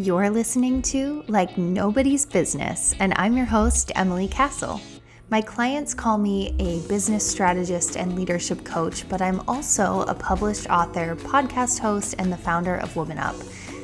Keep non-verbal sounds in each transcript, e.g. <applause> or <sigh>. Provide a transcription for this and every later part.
You're listening to Like Nobody's Business, and I'm your host, Emily Cassel. My clients call me a business strategist and leadership coach, but I'm also a published author, podcast host, and the founder of Woman Up.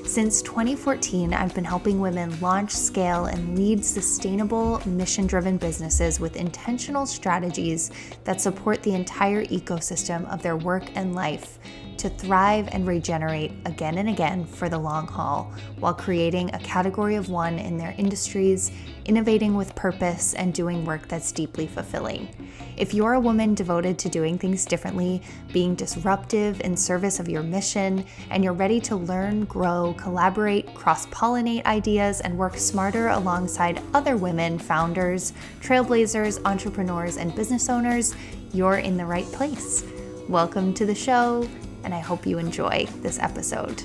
Since 2014, I've been helping women launch, scale, and lead sustainable, mission driven businesses with intentional strategies that support the entire ecosystem of their work and life to thrive and regenerate again and again for the long haul while creating a category of one in their industries, innovating with purpose, and doing work that's deeply fulfilling. If you're a woman devoted to doing things differently, being disruptive in service of your mission, and you're ready to learn, grow, collaborate, cross pollinate ideas, and work smarter alongside other women, founders, trailblazers, entrepreneurs, and business owners, you're in the right place. Welcome to the show and I hope you enjoy this episode.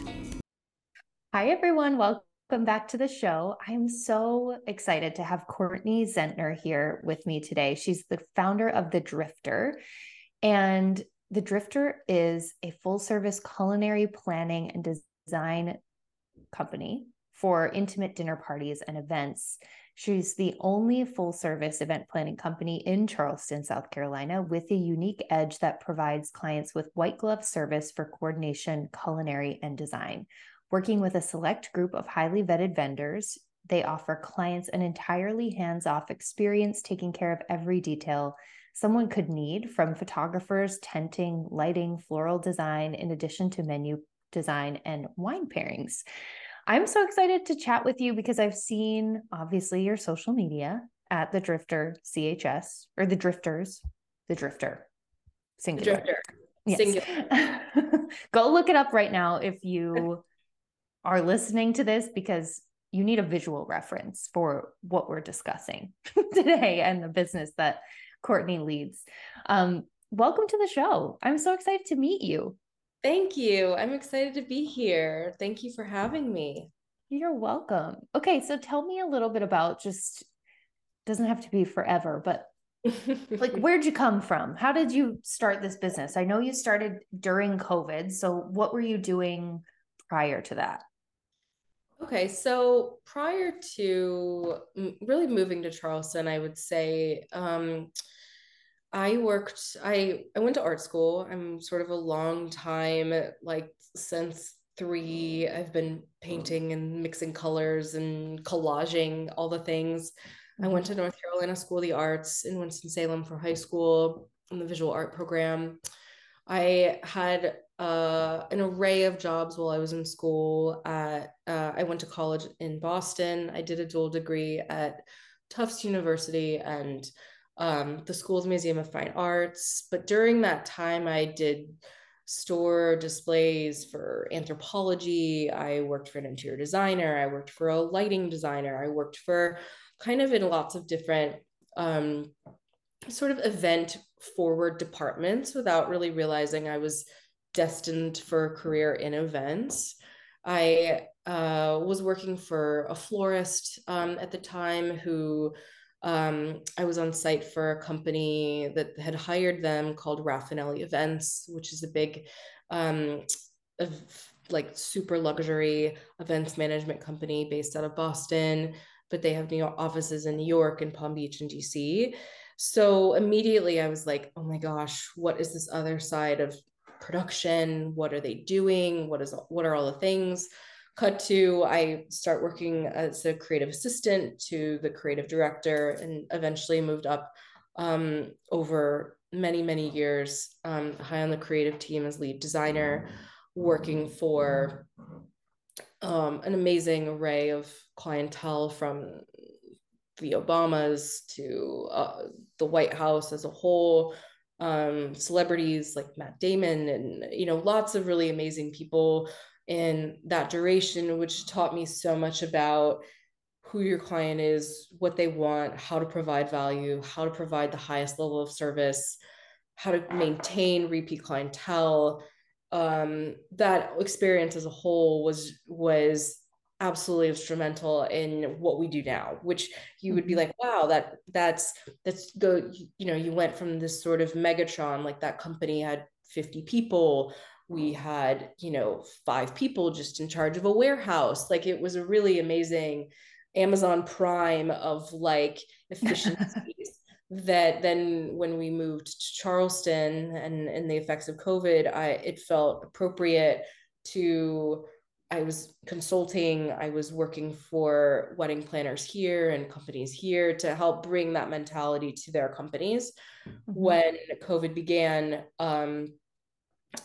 Hi, everyone. Welcome back to the show. I'm so excited to have Courtney Zentner here with me today. She's the founder of The Drifter, and The Drifter is a full service culinary planning and design company for intimate dinner parties and events. She's the only full service event planning company in Charleston, South Carolina, with a unique edge that provides clients with white glove service for coordination, culinary, and design. Working with a select group of highly vetted vendors, they offer clients an entirely hands off experience, taking care of every detail someone could need from photographers, tenting, lighting, floral design, in addition to menu design and wine pairings. I'm so excited to chat with you because I've seen obviously your social media at the Drifter CHS or the Drifters, the Drifter, singular. Drifter. Yes. Singular. <laughs> Go look it up right now if you are listening to this because you need a visual reference for what we're discussing <laughs> today and the business that Courtney leads. Um, welcome to the show. I'm so excited to meet you. Thank you. I'm excited to be here. Thank you for having me. You're welcome. Okay, so tell me a little bit about just doesn't have to be forever, but like <laughs> where'd you come from? How did you start this business? I know you started during COVID, so what were you doing prior to that? Okay, so prior to really moving to Charleston, I would say um, I worked, I, I went to art school. I'm sort of a long time, like since three, I've been painting and mixing colors and collaging all the things. I went to North Carolina School of the Arts in Winston-Salem for high school in the visual art program. I had uh, an array of jobs while I was in school. At, uh, I went to college in Boston. I did a dual degree at Tufts University and um, the school's Museum of Fine Arts. But during that time, I did store displays for Anthropologie. I worked for an interior designer. I worked for a lighting designer. I worked for kind of in lots of different um, sort of event forward departments without really realizing I was destined for a career in events. I uh, was working for a florist um, at the time who um, I was on site for a company that had hired them called Rafanelli Events, which is a big, um, like super luxury events management company based out of Boston, but they have new offices in New York and Palm Beach and DC. So immediately I was like, oh my gosh, what is this other side of production? What are they doing? What is what are all the things? Cut to i start working as a creative assistant to the creative director and eventually moved up um, over many many years um, high on the creative team as lead designer working for um, an amazing array of clientele from the obamas to uh, the white house as a whole um, celebrities like matt damon and you know lots of really amazing people in that duration, which taught me so much about who your client is, what they want, how to provide value, how to provide the highest level of service, how to maintain repeat clientele. Um, that experience as a whole was was absolutely instrumental in what we do now which you would be mm-hmm. like wow that that's that's go you know you went from this sort of megatron like that company had 50 people we had you know five people just in charge of a warehouse like it was a really amazing amazon prime of like <laughs> efficiencies that then when we moved to charleston and and the effects of covid i it felt appropriate to I was consulting, I was working for wedding planners here and companies here to help bring that mentality to their companies. Mm-hmm. When COVID began, um,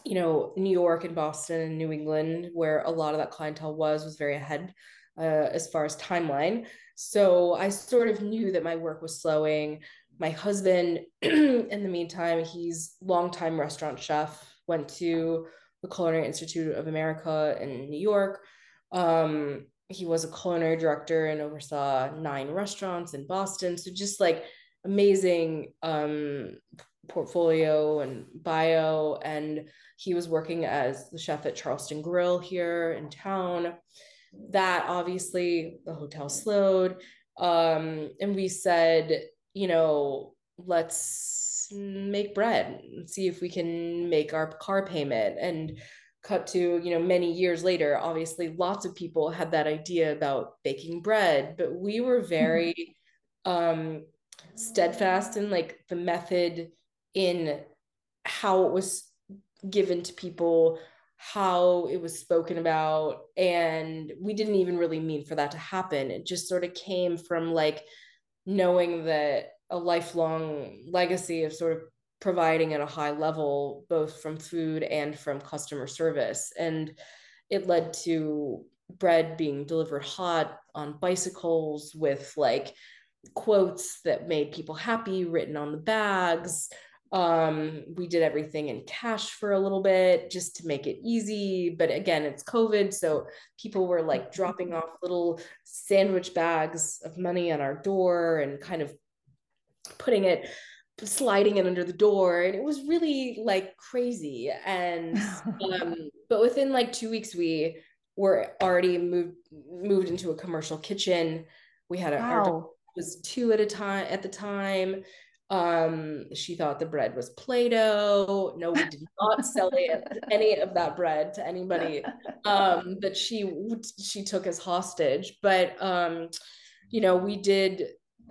you know, New York and Boston and New England, where a lot of that clientele was, was very ahead uh, as far as timeline. So I sort of knew that my work was slowing. My husband, <clears throat> in the meantime, he's longtime restaurant chef, went to the Culinary Institute of America in New York. Um, he was a culinary director and oversaw nine restaurants in Boston. So just like amazing um, portfolio and bio. And he was working as the chef at Charleston Grill here in town. That obviously the hotel slowed. Um, and we said, you know, let's make bread and see if we can make our car payment and cut to you know many years later obviously lots of people had that idea about baking bread but we were <laughs> very um steadfast in like the method in how it was given to people how it was spoken about and we didn't even really mean for that to happen it just sort of came from like knowing that a lifelong legacy of sort of providing at a high level, both from food and from customer service. And it led to bread being delivered hot on bicycles with like quotes that made people happy written on the bags. Um, we did everything in cash for a little bit just to make it easy. But again, it's COVID. So people were like dropping off little sandwich bags of money on our door and kind of putting it sliding it under the door and it was really like crazy and <laughs> um but within like 2 weeks we were already moved moved into a commercial kitchen we had a wow. our was two at a time at the time um she thought the bread was play-doh. No we did not sell any of that bread to anybody. Um that she she took as hostage. But um you know we did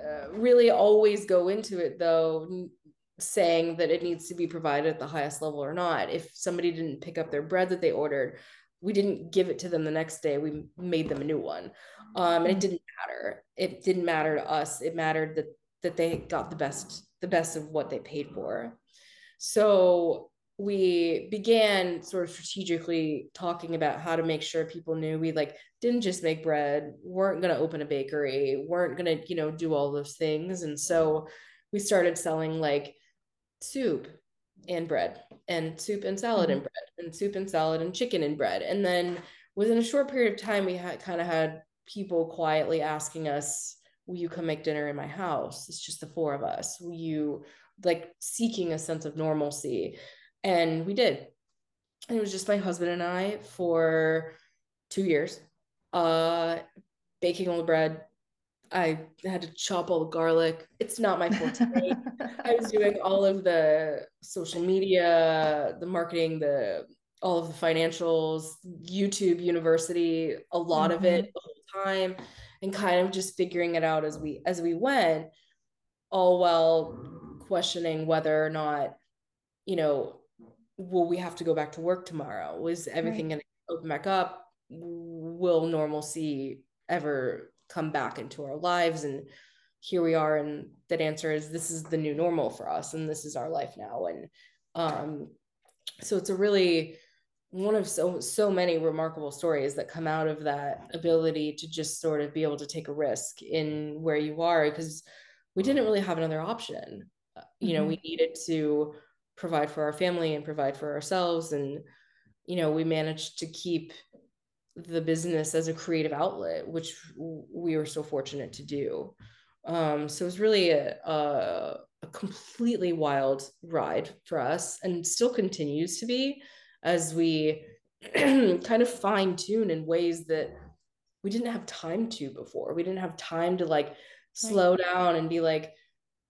uh, really always go into it though saying that it needs to be provided at the highest level or not. If somebody didn't pick up their bread that they ordered we didn't give it to them the next day. We made them a new one. Um, and it mm. didn't matter. It didn't matter to us. It mattered that that they got the best the best of what they paid for. So we began sort of strategically talking about how to make sure people knew we like didn't just make bread weren't going to open a bakery weren't going to you know do all those things. And so we started selling like soup and bread and soup and salad mm-hmm. and bread and soup and salad and chicken and bread. And then within a short period of time we had kind of had people quietly asking us will you come make dinner in my house it's just the four of us will you like seeking a sense of normalcy and we did. And it was just my husband and I for two years, uh, baking all the bread. I had to chop all the garlic. It's not my forte. <laughs> I was doing all of the social media, the marketing, the all of the financials, YouTube University, a lot mm-hmm. of it the whole time, and kind of just figuring it out as we as we went, all while questioning whether or not, you know, will we have to go back to work tomorrow? Is everything right. going to open back up? Will normalcy ever come back into our lives? And here we are. And that answer is this is the new normal for us, and this is our life now. And um, so it's a really one of so so many remarkable stories that come out of that ability to just sort of be able to take a risk in where you are because we didn't really have another option. You know, mm-hmm. we needed to provide for our family and provide for ourselves and you know we managed to keep the business as a creative outlet which we were so fortunate to do um, so it was really a, a, a completely wild ride for us and still continues to be as we <clears throat> kind of fine tune in ways that we didn't have time to before we didn't have time to like slow down and be like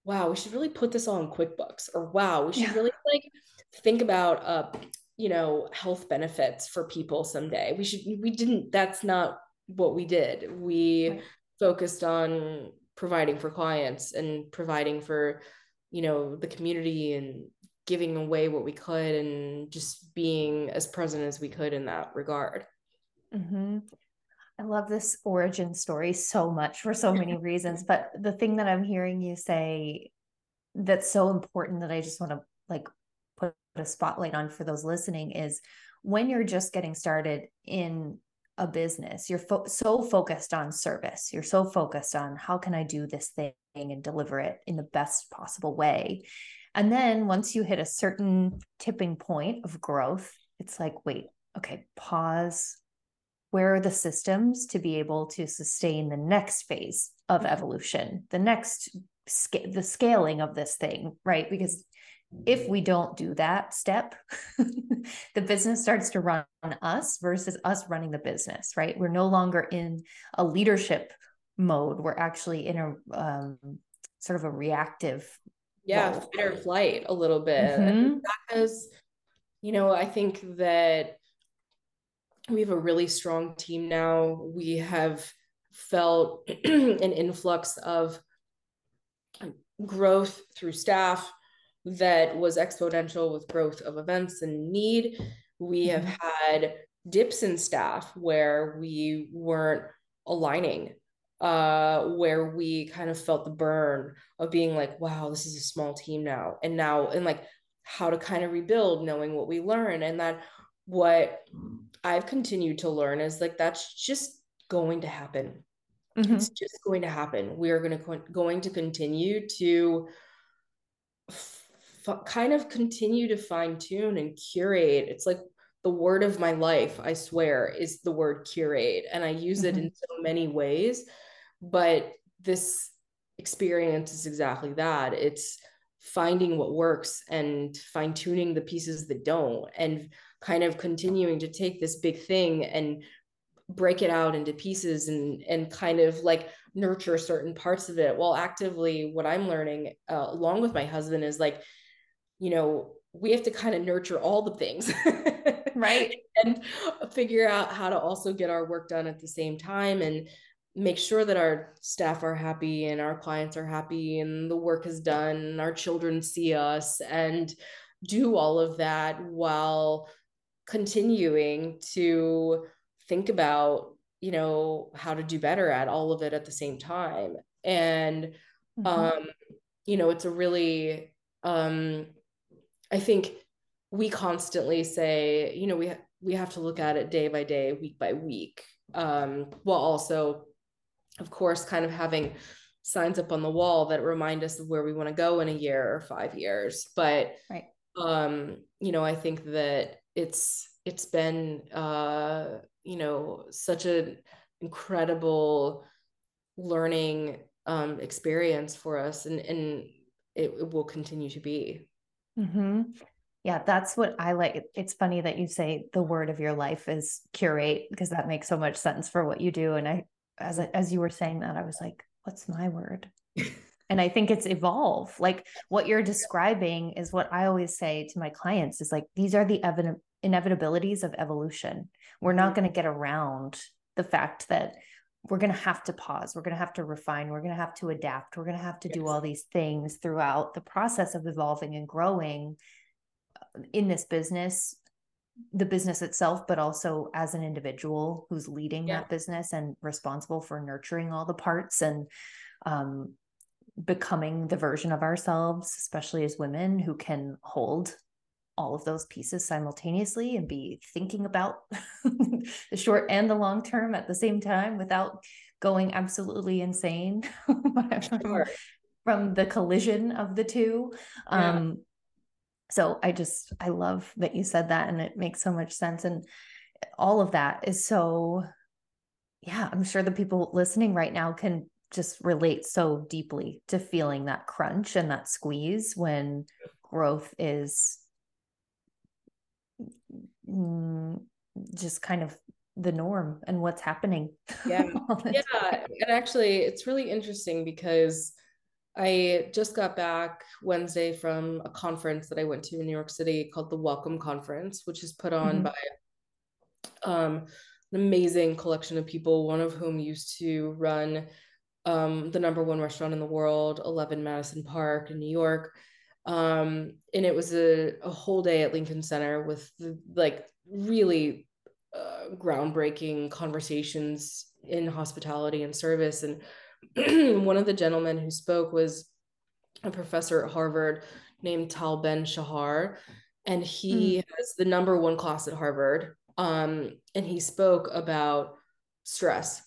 wow, we should really put this all in QuickBooks, or wow, we should yeah. really like think about uh, you know health benefits for people someday we should we didn't that's not what we did we right. focused on providing for clients and providing for you know the community and giving away what we could and just being as present as we could in that regard. Mm-hmm. i love this origin story so much for so many <laughs> reasons but the thing that i'm hearing you say that's so important that i just want to like put a spotlight on for those listening is when you're just getting started in a business you're fo- so focused on service. You're so focused on how can i do this thing and deliver it in the best possible way and then once you hit a certain tipping point of growth it's like wait okay pause where are the systems to be able to sustain the next phase of evolution the next the scaling of this thing right because if we don't do that step, <laughs> the business starts to run on us versus us running the business, right? We're no longer in a leadership mode. We're actually in a um, sort of a reactive. Yeah, mode. fight or flight a little bit. Mm-hmm. Because, you know, I think that we have a really strong team now. We have felt <clears throat> an influx of growth through staff that was exponential with growth of events and need. We have mm-hmm. had dips in staff where we weren't aligning, uh, where we kind of felt the burn of being like, wow, this is a small team now. And now, and like how to kind of rebuild, knowing what we learn. And that what I've continued to learn is like, that's just going to happen. Mm-hmm. It's just going to happen. We are going to going to continue to f- kind of continue to fine tune and curate. It's like the word of my life, I swear, is the word curate. And I use mm-hmm. it in so many ways. But this experience is exactly that it's finding what works and fine tuning the pieces that don't, and kind of continuing to take this big thing and break it out into pieces and and kind of like nurture certain parts of it while actively what i'm learning uh, along with my husband is like you know, we have to kind of nurture all the things. <laughs> right. and figure out how to also get our work done at the same time and make sure that our staff are happy and our clients are happy and the work is done and our children see us and do all of that while continuing to think about you know how to do better at all of it at the same time and mm-hmm. um you know it's a really um I think we constantly say, you know, we we have to look at it day by day, week by week, um, while also, of course, kind of having signs up on the wall that remind us of where we want to go in a year or five years. But right. um, you know, I think that it's it's been uh, you know, such an incredible learning um experience for us and and it, it will continue to be. Mm-hmm. Yeah, that's what I like. It's funny that you say the word of your life is curate because that makes so much sense for what you do. And I, as as you were saying that, I was like, what's my word? <laughs> and I think it's evolve. Like what you're describing is what I always say to my clients is like these are the evident inevitabilities of evolution. We're not going to get around the fact that we're going to have to pause. We're going to have to refine. We're going to have to adapt. We're going to have to yes. do all these things throughout the process of evolving and growing uh, in this business, the business itself, but also as an individual who's leading yeah. that business and responsible for nurturing all the parts and um, becoming the version of ourselves, especially as women who can hold all of those pieces simultaneously and be thinking about <laughs> the short and the long term at the same time without going absolutely insane <laughs> sure. from the collision of the two. Yeah. Um, so I just, I love that you said that and it makes so much sense. And all of that is so, yeah, I'm sure the people listening right now can just relate so deeply to feeling that crunch and that squeeze when growth is mm, just kind of the norm and what's happening. Yeah. <laughs> yeah. And actually, it's really interesting because I just got back Wednesday from a conference that I went to in New York City called the Welcome Conference, which is put on mm-hmm. by um, an amazing collection of people, one of whom used to run um, the number one restaurant in the world, 11 Madison Park in New York. Um, and it was a, a whole day at Lincoln Center with like really uh, groundbreaking conversations in hospitality and service. And <clears throat> one of the gentlemen who spoke was a professor at Harvard named Tal Ben Shahar, and he mm. has the number one class at Harvard. Um, and he spoke about stress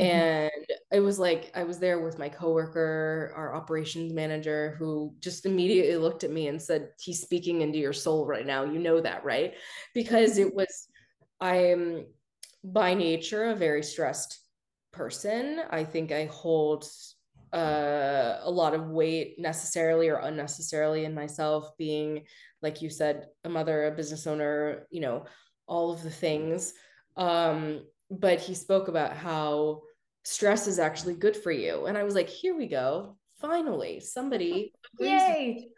Mm-hmm. And it was like I was there with my coworker, our operations manager, who just immediately looked at me and said, He's speaking into your soul right now. You know that, right? Because it was, I'm by nature a very stressed person. I think I hold uh, a lot of weight necessarily or unnecessarily in myself, being, like you said, a mother, a business owner, you know, all of the things. Um, but he spoke about how stress is actually good for you. And I was like, here we go. Finally, somebody <laughs> Yay.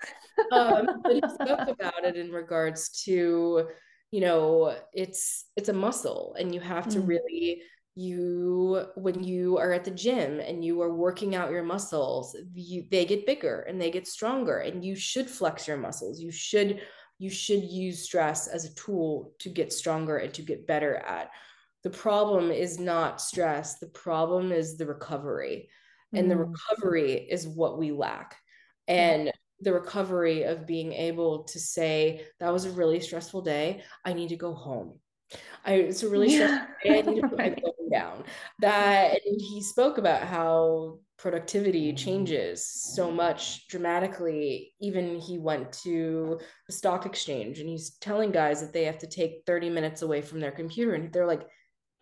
um, but he spoke about it in regards to, you know, it's it's a muscle and you have to mm. really you when you are at the gym and you are working out your muscles you they get bigger and they get stronger and you should flex your muscles. You should you should use stress as a tool to get stronger and to get better at. The problem is not stress. The problem is the recovery. And the mm. recovery is what we lack. And the recovery of being able to say that was a really stressful day. I need to go home I, a really day. I need to put my <laughs> phone down. That and he spoke about how productivity changes so much dramatically. Even he went to the stock exchange and he's telling guys that they have to take 30 minutes away from their computer. And they're like,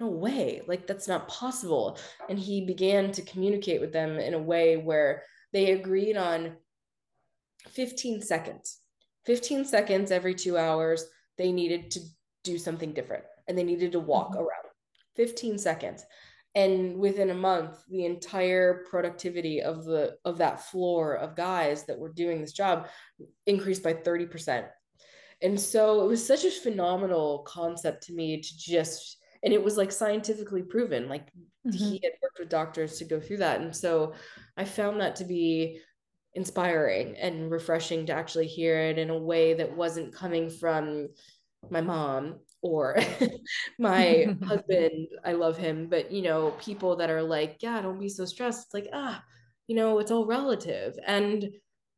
no way like that's not possible and he began to communicate with them in a way where they agreed on 15 seconds 15 seconds every two hours they needed to do something different and they needed to walk mm-hmm. around 15 seconds and within a month the entire productivity of the of that floor of guys that were doing this job increased by 30% and so it was such a phenomenal concept to me to just and it was like scientifically proven like mm-hmm. he had worked with doctors to go through that and so i found that to be inspiring and refreshing to actually hear it in a way that wasn't coming from my mom or <laughs> my <laughs> husband i love him but you know people that are like yeah don't be so stressed. It's like ah you know it's all relative. And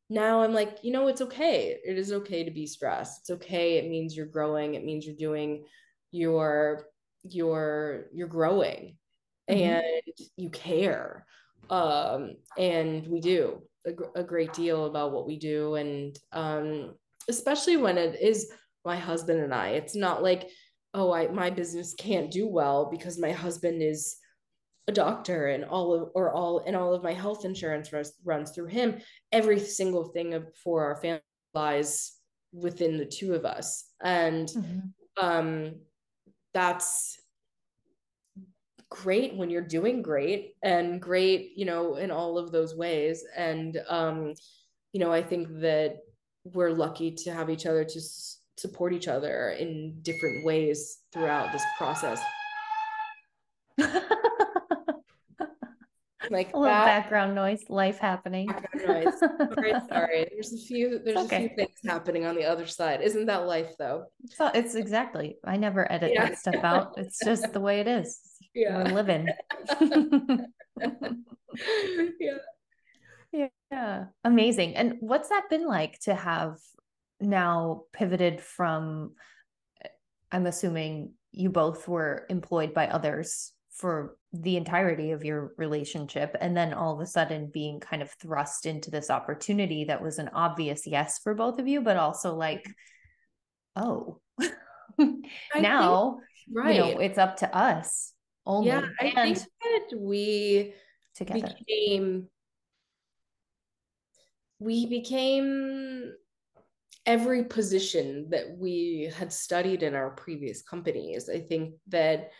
now i'm like you know it's okay. It is okay to be stressed. It's okay. It means you're growing. It means you're doing your you're you're growing. Mm-hmm. and you care. Um and we do a, a, great deal about what we do. And um especially when it is my husband and I. It's not like oh I my business can't do well because my husband is a doctor and all of or all and all of my health insurance runs, runs through him. Every single thing of, for our family lies within the two of us. And mm-hmm. um that's great when you're doing great and great you know in all of those ways. And um you know i think that we're lucky to have each other to support each other in different ways throughout this process <laughs> like a little that, background noise, life happening. Background noise. <laughs> Sorry, sorry. There's a few. There's okay. a few things happening on the other side. Isn't that life, though? So it's exactly. I never edit yeah. that stuff out. It's just the way it is. Yeah, we're living. <laughs> yeah. Yeah. Amazing. And what's that been like to have now pivoted from? I'm assuming you both were employed by others for the entirety of your relationship and then all of a sudden being kind of thrust into this opportunity that was an obvious yes for both of you but also like oh <laughs> now think, right you know it's up to us only yeah i think that we together became we became every position that we had studied in our previous companies i think that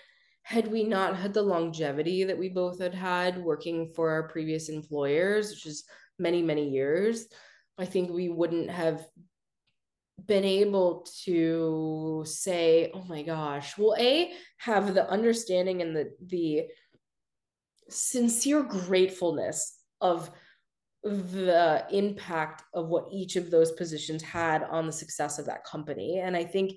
had we not had the longevity that we both had had working for our previous employers, which is many, many years, I think we wouldn't have been able to say, oh my gosh, well, A, have the understanding and the the sincere gratefulness of the impact of what each of those positions had on the success of that company. And I think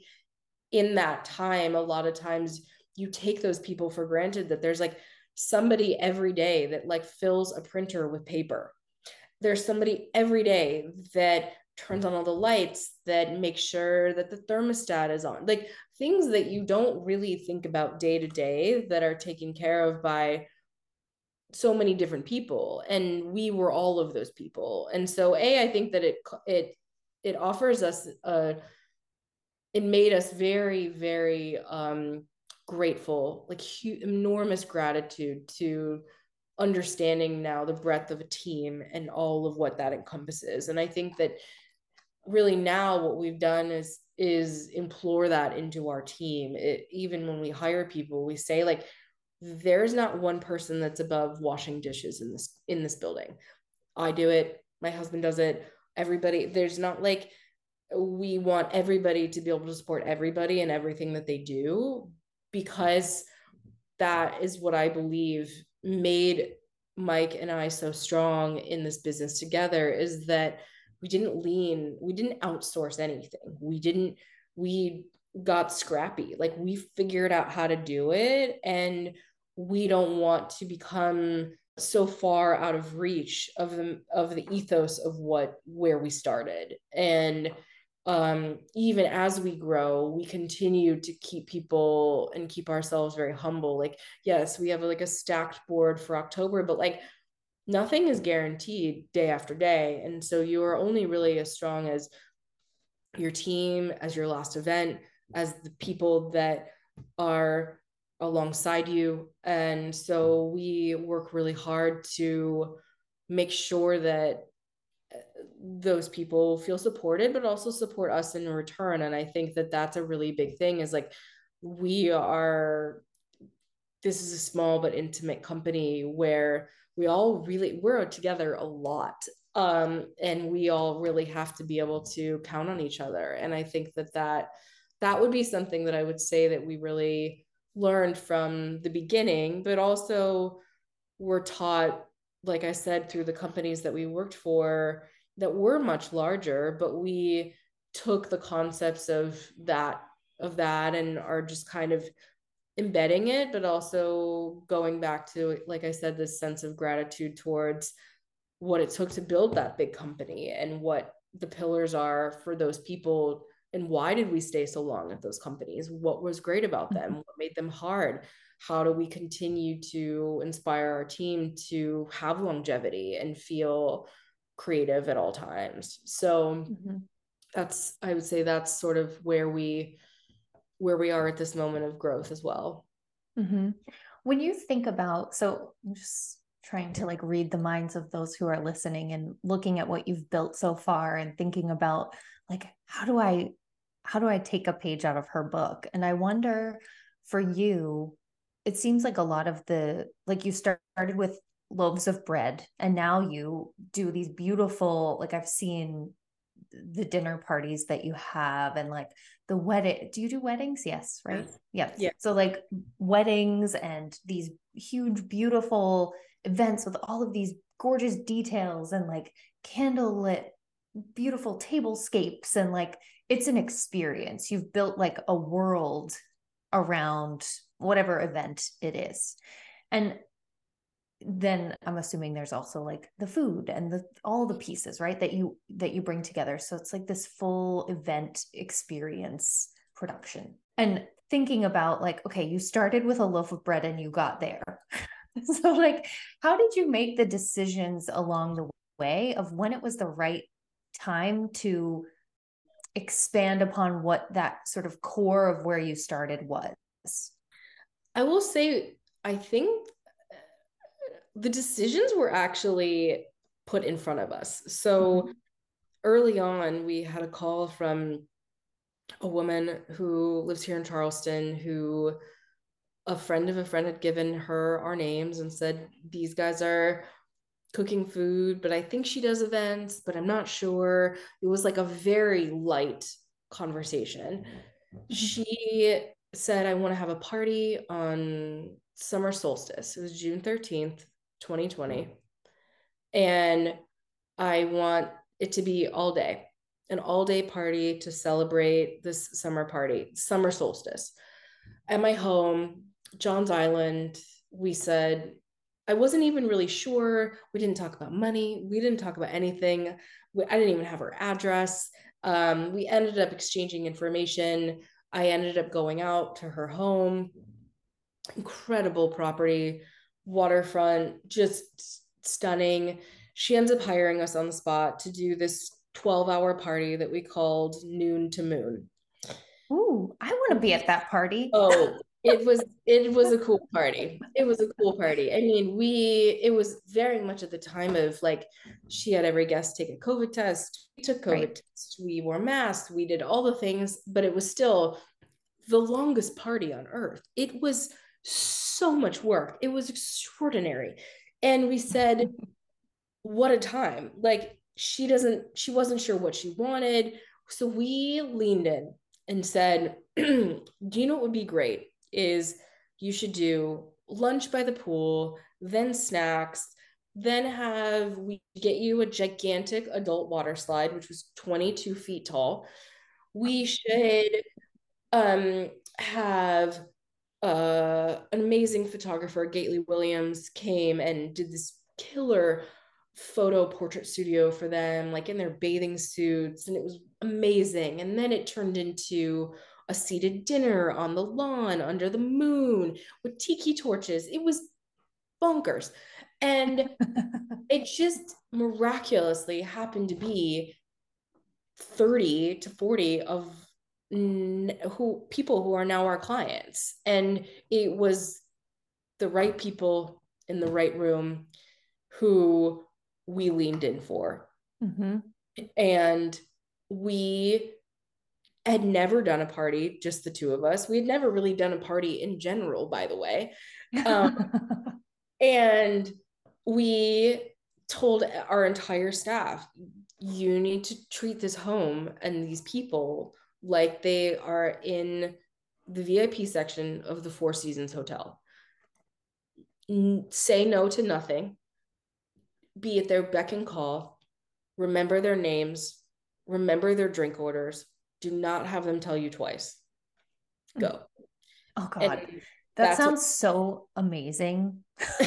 in that time, a lot of times you take those people for granted that there's like somebody every day that like fills a printer with paper. There's somebody every day that turns on all the lights, that makes sure that the thermostat is on. Like things that you don't really think about day to day that are taken care of by so many different people and we were all of those people. And so a i think that it it it offers us a it made us very very um grateful like huge, enormous gratitude to understanding now the breadth of a team and all of what that encompasses. And i think that really now what we've done is is implore that into our team. It, even when we hire people we say like there's not one person that's above washing dishes in this in this building. I do it. My husband does it. Everybody there's not like we want everybody to be able to support everybody and everything that they do because that is what i believe made mike and i so strong in this business together is that we didn't lean we didn't outsource anything. We didn't we got scrappy. Like we figured out how to do it and we don't want to become so far out of reach of the of the ethos of what where we started. And um, even as we grow we continue to keep people and keep ourselves very humble. Like yes we have like a stacked board for october but like nothing is guaranteed day after day. And so you are only really as strong as your team as your last event as the people that are alongside you. And so we work really hard to make sure that uh, those people feel supported but also support us in return and i think that that's a really big thing is like we are this is a small but intimate company where we all really we're together a lot um, and we all really have to be able to count on each other and i think that that that would be something that i would say that we really learned from the beginning, but also were taught, like I said, through the companies that we worked for that were much larger, but we took the concepts of that of that and are just kind of embedding it, but also going back to, like I said, this sense of gratitude towards what it took to build that big company and what the pillars are for those people and why did we stay so long at those companies what was great about them mm-hmm. what made them hard how do we continue to inspire our team to have longevity and feel creative at all times so mm-hmm. that's i would say that's sort of where we where we are at this moment of growth as well mm-hmm. when you think about so i'm just trying to like read the minds of those who are listening and looking at what you've built so far and thinking about like how do i how do I take a page out of her book? And I wonder for you, it seems like a lot of the, like you started with loaves of bread and now you do these beautiful, like I've seen the dinner parties that you have and like the wedding. Do you do weddings? Yes, right? Yeah. Yeah. So like weddings and these huge, beautiful events with all of these gorgeous details and like candlelit beautiful tablescapes and like it's an experience. You've built like a world around whatever event it is. And then I'm assuming there's also like the food and the all the pieces, right? That you that you bring together. So it's like this full event experience production. And thinking about like, okay, you started with a loaf of bread and you got there. <laughs> so like how did you make the decisions along the way of when it was the right time to expand upon what that sort of core of where you started was? I will say, I think the decisions were actually put in front of us. So mm-hmm. early on, we had a call from a woman who lives here in Charleston who a friend of a friend had given her our names and said, These guys are cooking food, but I think she does events, but I'm not sure. It was like a very light conversation. She said, I want to have a party on summer solstice. It was June 13th, 2020. And I want it to be all day, an all day party to celebrate this summer party, summer solstice. At my home, Johns Island, we said, I wasn't even really sure. We didn't talk about money. We didn't talk about anything. I didn't even have her address. Um, we ended up exchanging information. I ended up going out to her home. Incredible property, waterfront, just stunning. She ends up hiring us on the spot to do this 12 hour party that we called Noon to Moon. Ooh, I want to be at that party. Oh, it was it was a cool party. It was a cool party. I mean, we it was very much at the time of like she had every guest take a COVID test. We took COVID right. tests. We wore masks. We did all the things, but it was still the longest party on earth. It was so much work. It was extraordinary. And we said, what a time. Like she doesn't she wasn't sure what she wanted. So we leaned in and said, <clears throat> do you know what would be great? Is you should do lunch by the pool, then snacks, then have we get you a gigantic adult water slide, which was 22 feet tall. We should um, have uh, an amazing photographer, Gately Williams, came and did this killer photo portrait studio for them, like in their bathing suits, and it was amazing. And then it turned into a seated dinner on the lawn under the moon with tiki torches. It was bonkers. And <laughs> it just miraculously happened to be 30 to 40 of who people who are now our clients and it was the right people in the right room who we leaned in for mm-hmm. and we had never done a party, just the two of us. We had never really done a party in general, by the way. Um, <laughs> and we told our entire staff, you need to treat this home and these people like they are in the VIP section of the Four Seasons Hotel. Say no to nothing, be at their beck and call, remember their names, remember their drink orders, do not have them tell you twice. Mm. Go. Oh God. And that sounds what- so amazing. <laughs>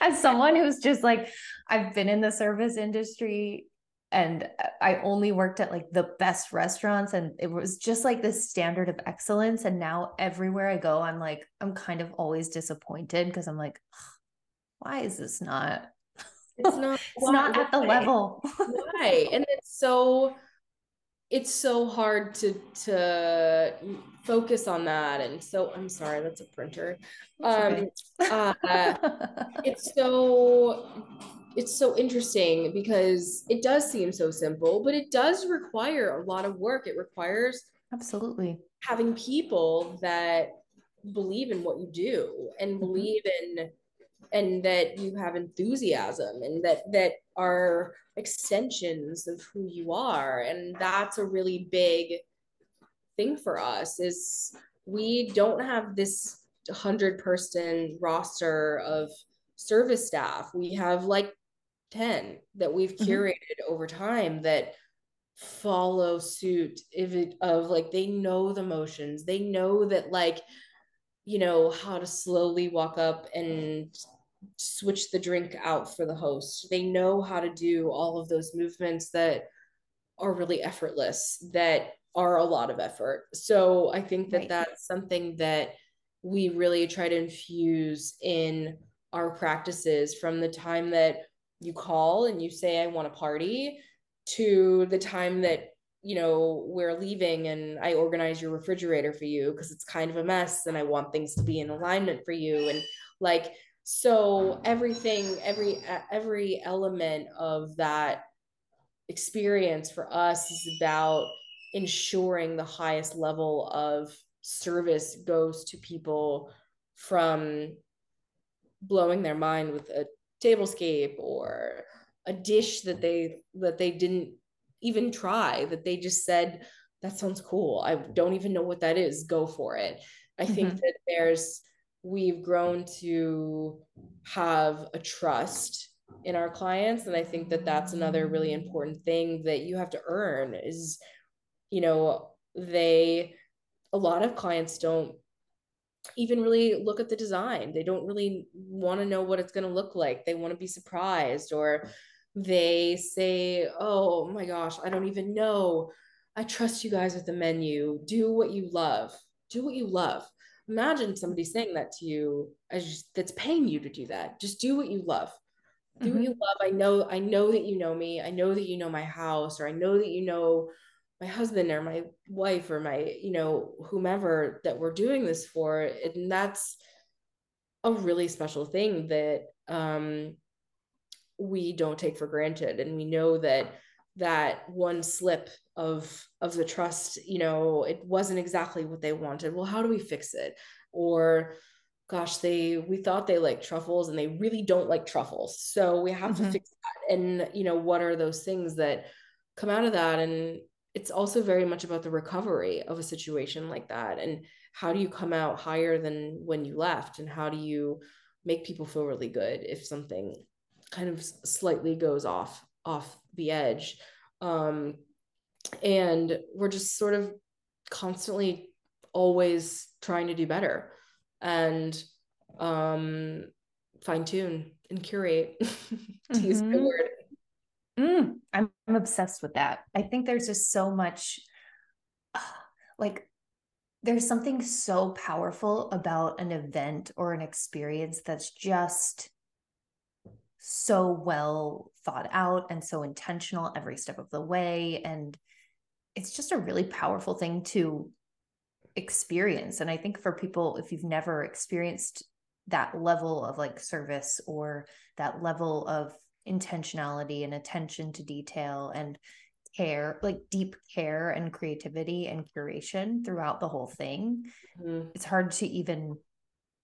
As someone who's just like, I've been in the service industry and I only worked at like the best restaurants and it was just like this standard of excellence. And now everywhere I go, I'm like, I'm kind of always disappointed because I'm like, why is this not? It's not, <laughs> it's not at the level. why? And it's so it's so hard to to focus on that and so i'm sorry that's a printer. Um uh, it's so it's so interesting because it does seem so simple but it does require a lot of work. It requires absolutely. having people that believe in what you do and mm-hmm. believe in and that you have enthusiasm and that that are extensions of who you are and that's a really big thing for us is we don't have this 100 person roster of service staff we have like 10 that we've mm-hmm. curated mm-hmm. over time that follow suit if it of like they know the motions they know that like you know how to slowly walk up and switch the drink out for the host. They know how to do all of those movements that are really effortless, that are a lot of effort. So I think that right. that's something that we really try to infuse in our practices from the time that you call and you say, I want a party to the time that you know we're leaving and i organize your refrigerator for you because it's kind of a mess and i want things to be in alignment for you and like so everything every every element of that experience for us is about ensuring the highest level of service goes to people from blowing their mind with a tablescape or a dish that they that they didn't even try that they just said that sounds cool. I don't even know what that is. Go for it. I mm-hmm. think that there's we've grown to have a trust in our clients. And i think that that's another really important thing that you have to earn is you know they a lot of clients don't even really look at the design. They don't really want to know what it's going to look like. They want to be surprised or they say oh my gosh i don't even know. I trust you guys with the menu. Do what you love. Do what you love imagine somebody saying that to you as that's paying you to do that. Just do what you love. Do mm-hmm. what you love. I know i know that you know me. I know that you know my house or i know that you know my husband or my wife or my you know whomever that we're doing this for. And that's a really special thing that um we don't take for granted. And we know that that one slip of of the trust you know it wasn't exactly what they wanted. Well how do we fix it? Or gosh they we thought they liked truffles and they really don't like truffles. So we have mm-hmm. to fix that. And you know what are those things that come out of that? And it's also very much about the recovery of a situation like that. And how do you come out higher than when you left? And how do you make people feel really good if something kind of slightly goes off off the edge um, and we're just sort of constantly always trying to do better and um, fine tune and curate <laughs> to mm-hmm. use the word Mm, I'm, I'm obsessed with that. I think there's just so much, uh, <sighs> like, there's something so powerful about an event or an experience that's just so well thought out and so intentional every step of the way. And it's just a really powerful thing to experience. And I think for people, if you've never experienced that level of like service or that level of intentionality and attention to detail and care, like deep care and creativity and curation throughout the whole thing, mm-hmm. it's hard to even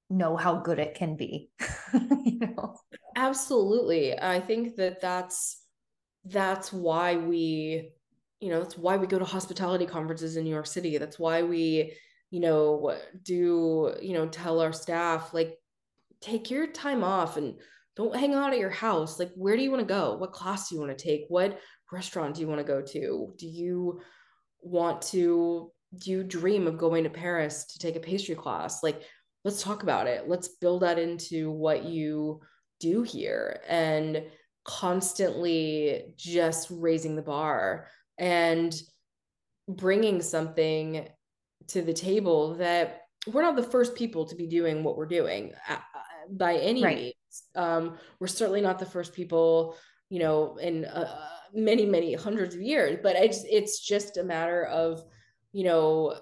know how good it can be. <laughs> you know? Absolutely. I think that that's that's why we you know that's why we go to hospitality conferences in New York City. That's why we you know do you know tell our staff like take your time off and don't hang out at your house like where do you want to go what class do you want to take what restaurant do you want to go to do you want to do you dream of going to paris to take a pastry class like let's talk about it let's build that into what you do here and constantly just raising the bar and bringing something to the table that we're not the first people to be doing what we're doing uh, by any right. means um, we're certainly not the first people, you know, in uh, many, many hundreds of years, but it's, it's just a matter of, you know, uh,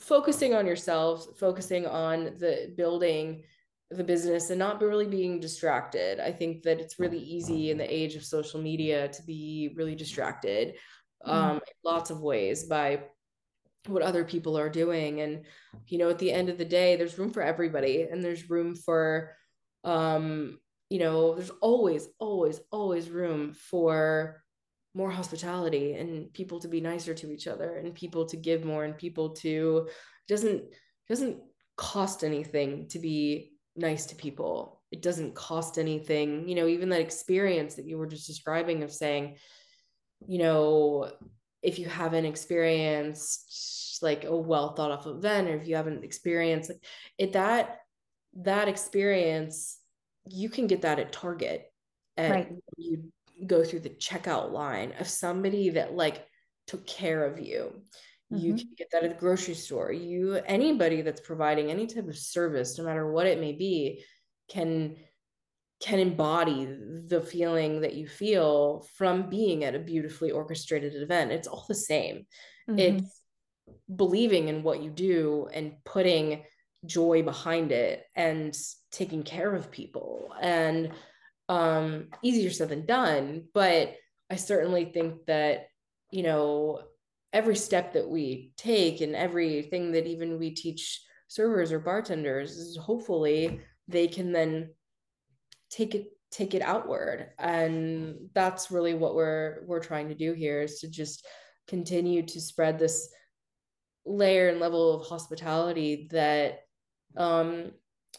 focusing on yourself, focusing on the building the business and not really being distracted. I think that it's really easy in the age of social media to be really distracted mm-hmm. um, mm. lots of ways by what other people are doing. And, you know, at the end of the day, there's room for everybody and there's room for um you know there's always always always room for more hospitality and people to be nicer to each other and people to give more and people to doesn't doesn't cost anything to be nice to people it doesn't cost anything you know even that experience that you were just describing of saying you know if you haven't experienced like a well thought of event or if you haven't experienced like it that that experience you can get that at target and right. you go through the checkout line of somebody that like took care of you. Mm-hmm. you can get that at the grocery store. You anybody that's providing any type of service no matter what it may be can can embody the feeling that you feel from being at a beautifully orchestrated event. It's all the same. Mm-hmm. it's believing in what you do and putting joy behind it and taking care of people. And um easier said than done but i certainly think that you know every step that we take and everything that even we teach servers or bartenders is hopefully they can then take it take it outward. And that's really what we're we're trying to do here is to just continue to spread this layer and level of hospitality that um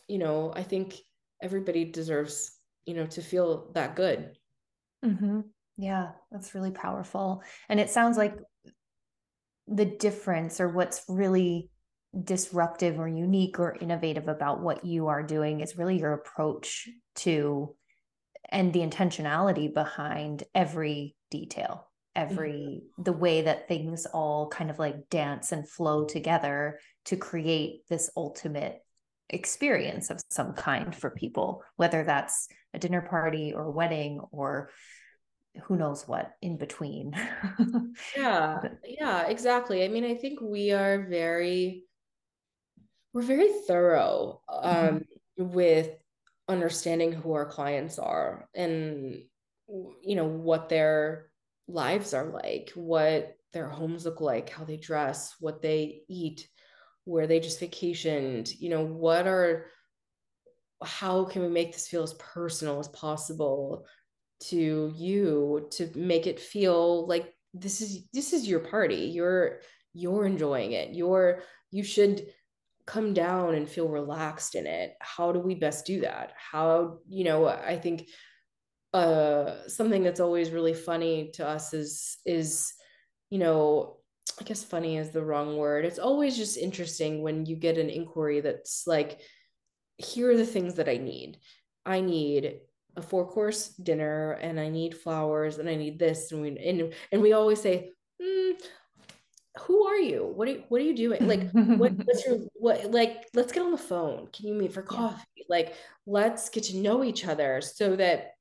you know i think everybody deserves you know to feel that good mm-hmm. yeah that's really powerful and it sounds like the difference or what's really disruptive or unique or innovative about what you are doing is really your approach to and the intentionality behind every detail every mm-hmm. the way that things all kind of like dance and flow together to create this ultimate experience of some kind for people whether that's a dinner party or wedding or who knows what in between <laughs> yeah yeah exactly i mean i think we are very we're very thorough mm-hmm. um, mm-hmm. with understanding who our clients are and you know what their lives are like what their homes look like how they dress what they eat where they just vacationed you know what are how can we make this feel as personal as possible to you to make it feel like this is this is your party. You're you're enjoying it. You're you should come down and feel relaxed in it. How do we best do that? How you know i think uh something that's always really funny to us is is you know i guess funny is the wrong word it's always just interesting when you get an inquiry that's like here are the things that i need i need a four course dinner and i need flowers and i need this and we and, and we always say mm, who are you? What are you, what are you doing? Like, what, <laughs> what's your, what, like, let's get on the phone. Can you meet for coffee? Yeah. Like, let's get to know each other so that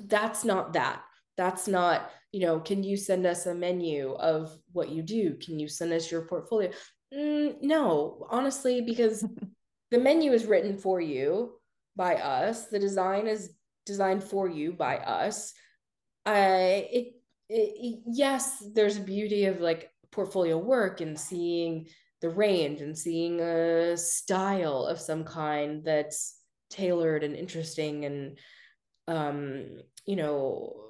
that's not that. That's not, you know, can you send us a menu of what you do? Can you send us your portfolio? Mm, no, honestly, because <laughs> the menu is written for you by us. The design is designed for you by us. I, it, it, yes, there's a beauty of like portfolio work and seeing the range and seeing a style of some kind that's tailored and interesting and um you know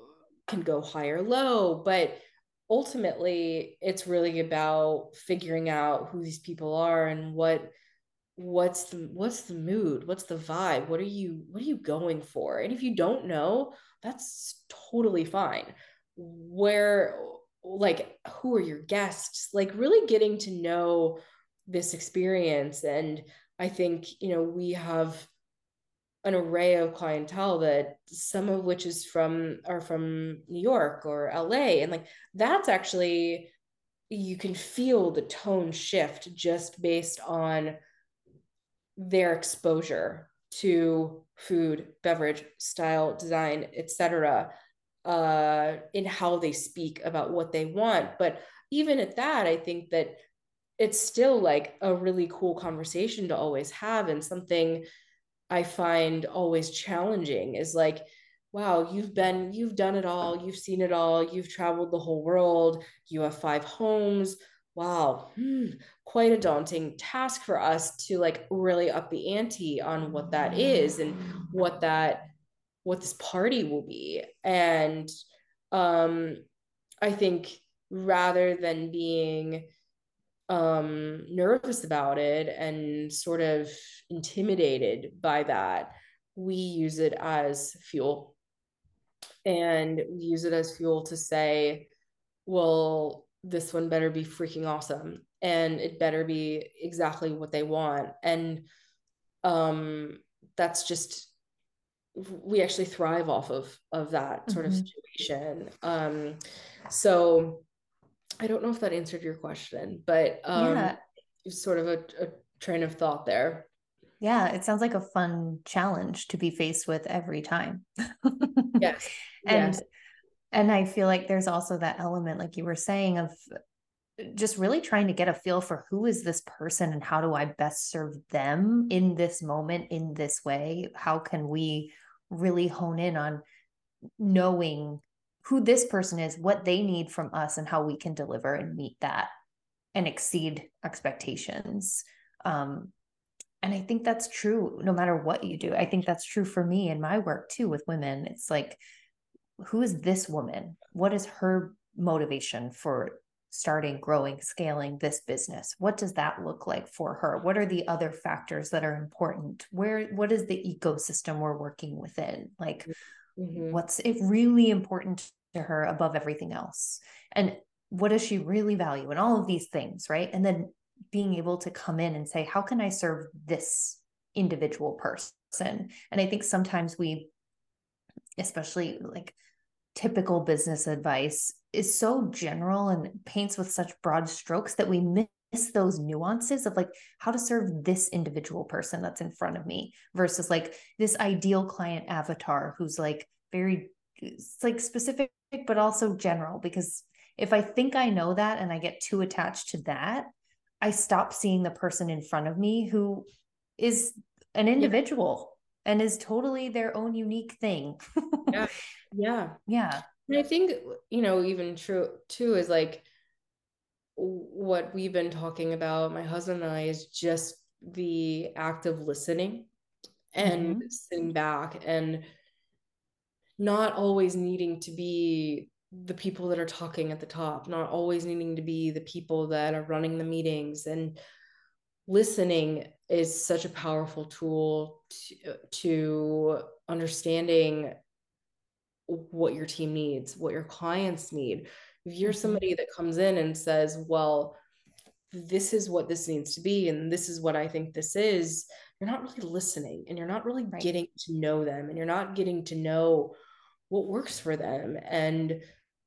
can go high or low but ultimately it's really about figuring out who these people are and what what's the what's the mood? What's the vibe? What are you what are you going for? And if you don't know that's totally fine. Where like who are your guests? Like really getting to know this experience. And i think you know we have an array of clientele that some of which is from are from new york or la and like that's actually you can feel the tone shift just based on their exposure to food beverage style design etc uh, in how they speak about what they want. But even at that, I think that it's still like a really cool conversation to always have and something I find always challenging is like, wow, you've been, you've done it all, you've seen it all, you've traveled the whole world, you have five homes. Wow, hmm, quite a daunting task for us to like really up the ante on what that is and what that what this party will be and um i think rather than being um nervous about it and sort of intimidated by that we use it as fuel. And we use it as fuel to say well this one better be freaking awesome. And it better be exactly what they want. And um that's just we actually thrive off of of that sort mm-hmm. of situation. Um so i don't know if that answered your question but um yeah. sort of a, a train of thought there yeah it sounds like a fun challenge to be faced with every time <laughs> yes and yes. and i feel like there's also that element like you were saying of just really trying to get a feel for who is this person and how do I best serve them in this moment in this way? How can we really hone in on knowing who this person is, what they need from us, and how we can deliver and meet that and exceed expectations. Um, and I think that's true no matter what you do. I think that's true for me in my work too with women. It's like, who is this woman? What is her motivation for starting, growing, scaling this business? What does that look like for her? What are the other factors that are important? Where what is the ecosystem we're working within? Like mm-hmm. what's it really important to her above everything else? And what does she really value? And all of these things, right? And then being able to come in and say, how can I serve this individual person? And I think sometimes we, especially like typical business advice, is so general and paints with such broad strokes that we miss those nuances of like how to serve this individual person that's in front of me versus like this ideal client avatar who's like very it's like specific but also general because if i think i know that and i get too attached to that I stop seeing the person in front of me who is an individual yeah. and is totally their own unique thing. yeah. Yeah. <laughs> Yeah. And I think, you know, even true too is like what we've been talking about, my husband and I, is just the act of listening and mm-hmm. sitting back and not always needing to be the people that are talking at the top, not always needing to be the people that are running the meetings. And listening is such a powerful tool to, to understanding what your team needs, what your clients need. If you're mm-hmm. somebody that comes in and says, well, this is what this needs to be, and this is what I think this is, you're not really listening and you're not really right. getting to know them and you're not getting to know what works for them. And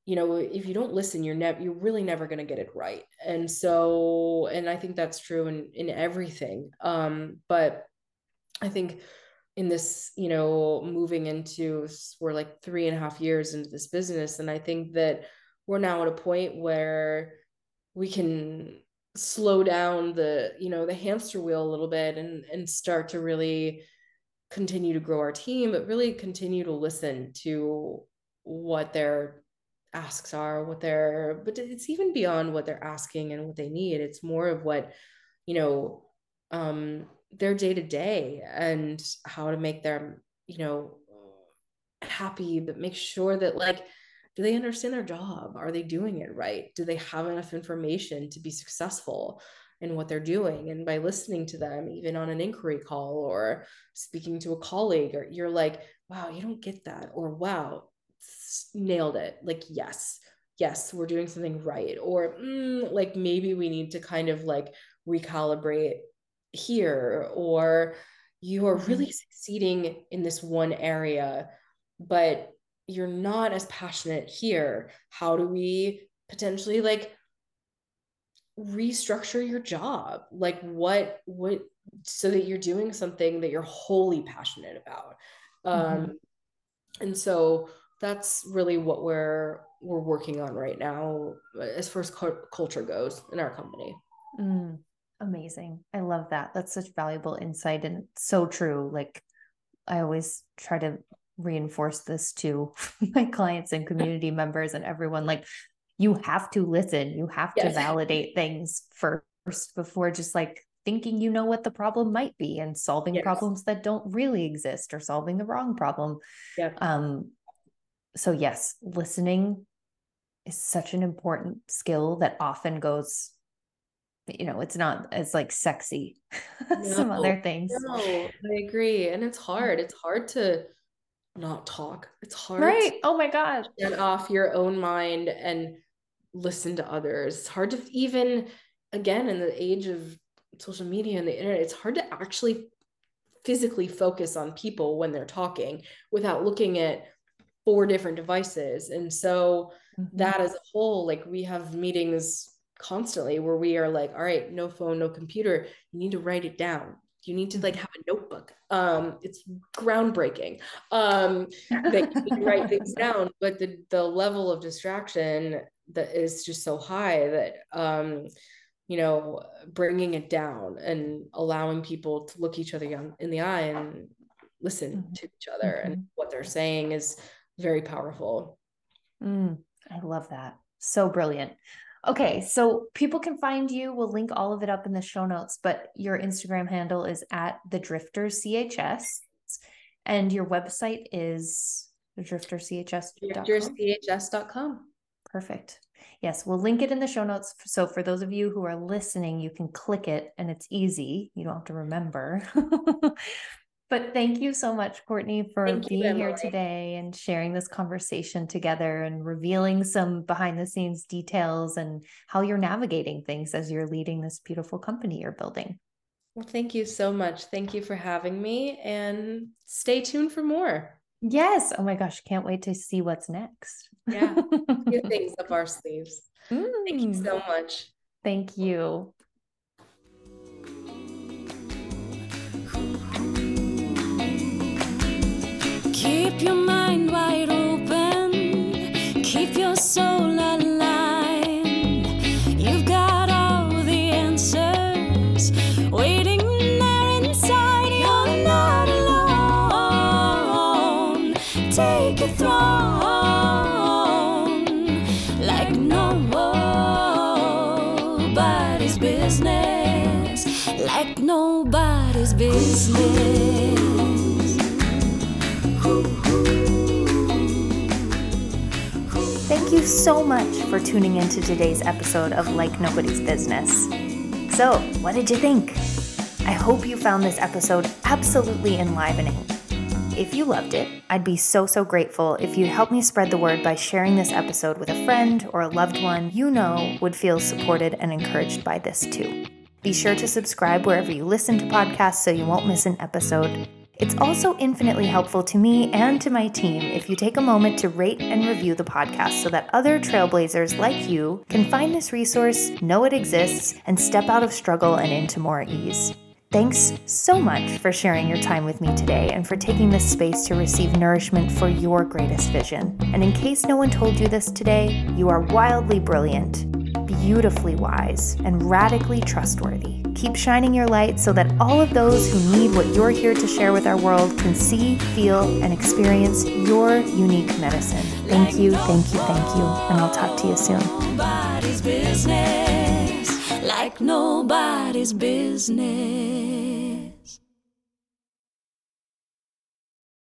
you know if you don't listen you're never you're really never going to get it right and so and i think that's true in in everything um but i think in this you know moving into we're like three and a half years into this business and i think that we're now at a point where we can slow down the you know the hamster wheel a little bit and and start to really continue to grow our team but really continue to listen to what they're asks are, what they're, but it's even beyond what they're asking and what they need. It's more of what, you know, um, their day to day and how to make them, you know, happy, but make sure that like, do they understand their job? Are they doing it right? Do they have enough information to be successful in what they're doing? And by listening to them, even on an inquiry call or speaking to a colleague, or you're like, wow, you don't get that. Or wow, nailed it. Like, yes, yes, we're doing something right. Or mm, like maybe we need to kind of like recalibrate here. Or you are really mm-hmm. succeeding in this one area, but you're not as passionate here. How do we potentially like restructure your job? Like what what so that you're doing something that you're wholly passionate about. Um mm-hmm. and so that's really what we're we're working on right now as far as cu- culture goes in our company. Mm, amazing. I love that. That's such valuable insight and so true. Like I always try to reinforce this to <laughs> my clients and community members and everyone like you have to listen. You have yes. to validate things first before just like thinking you know what the problem might be and solving yes. problems that don't really exist or solving the wrong problem. Yeah. Um, so yes listening is such an important skill that often goes you know it's not as like sexy <laughs> no, some other things no i agree and it's hard it's hard to not talk. It's hard right. oh my god. get off your own mind and listen to others. It's hard to even again in the age of social media and the internet it's hard to actually physically focus on people when they're talking without looking at four different devices. And so mm-hmm. that as a whole like we have meetings constantly where we are like all right no phone no computer. You need to write it down you need to like mm-hmm. have a notebook um it's groundbreaking um that you can <laughs> write things down but the the level of distraction that is just so high that um you know bringing it down and allowing people to look each other in the eye and listen mm-hmm. to each other mm-hmm. and what they're saying is very powerful. Mm, I love that. So brilliant. Okay, so people can find you. We'll link all of it up in the show notes, but your Instagram handle is at the Drifter CHS, and your website is drifterchs.com. Drifterchs.com. Perfect. Yes, we'll link it in the show notes. So for those of you who are listening, you can click it and it's easy. You don't have to remember. <laughs> but thank you so much, Courtney, for thank being you, here today and sharing this conversation together and revealing some behind the scenes details and how you're navigating things as you're leading this beautiful company you're building. Well, thank you so much. Thank you for having me and stay tuned for more. Yes. Oh my gosh, can't wait to see what's next. Yeah. <laughs> Few things up our sleeves. Mm. Thank you so mm. much. Thank you. Keep your mind wide open. Keep your soul aligned. You've got all the answers waiting there inside. You're not alone. Take a throne like nobody's business, like nobody's business. So much for tuning into today's episode of Like Nobody's Business. So, what did you think? I hope you found this episode absolutely enlivening. If you loved it, I'd be so, so grateful if you'd help me spread the word by sharing this episode with a friend or a loved one you know would feel supported and encouraged by this too. Be sure to subscribe wherever you listen to podcasts so you won't miss an episode. It's also infinitely helpful to me and to my team if you take a moment to rate and review the podcast so that other trailblazers like you can find this resource, know it exists, and step out of struggle and into more ease. Thanks so much for sharing your time with me today and for taking this space to receive nourishment for your greatest vision. And in case no one told you this today, you are wildly brilliant beautifully wise, and radically trustworthy. Keep shining your light so that all of those who need what you're here to share with our world can see, feel, and experience your unique medicine. Thank you, thank you, thank you, and I'll talk to you soon. Like nobody's business.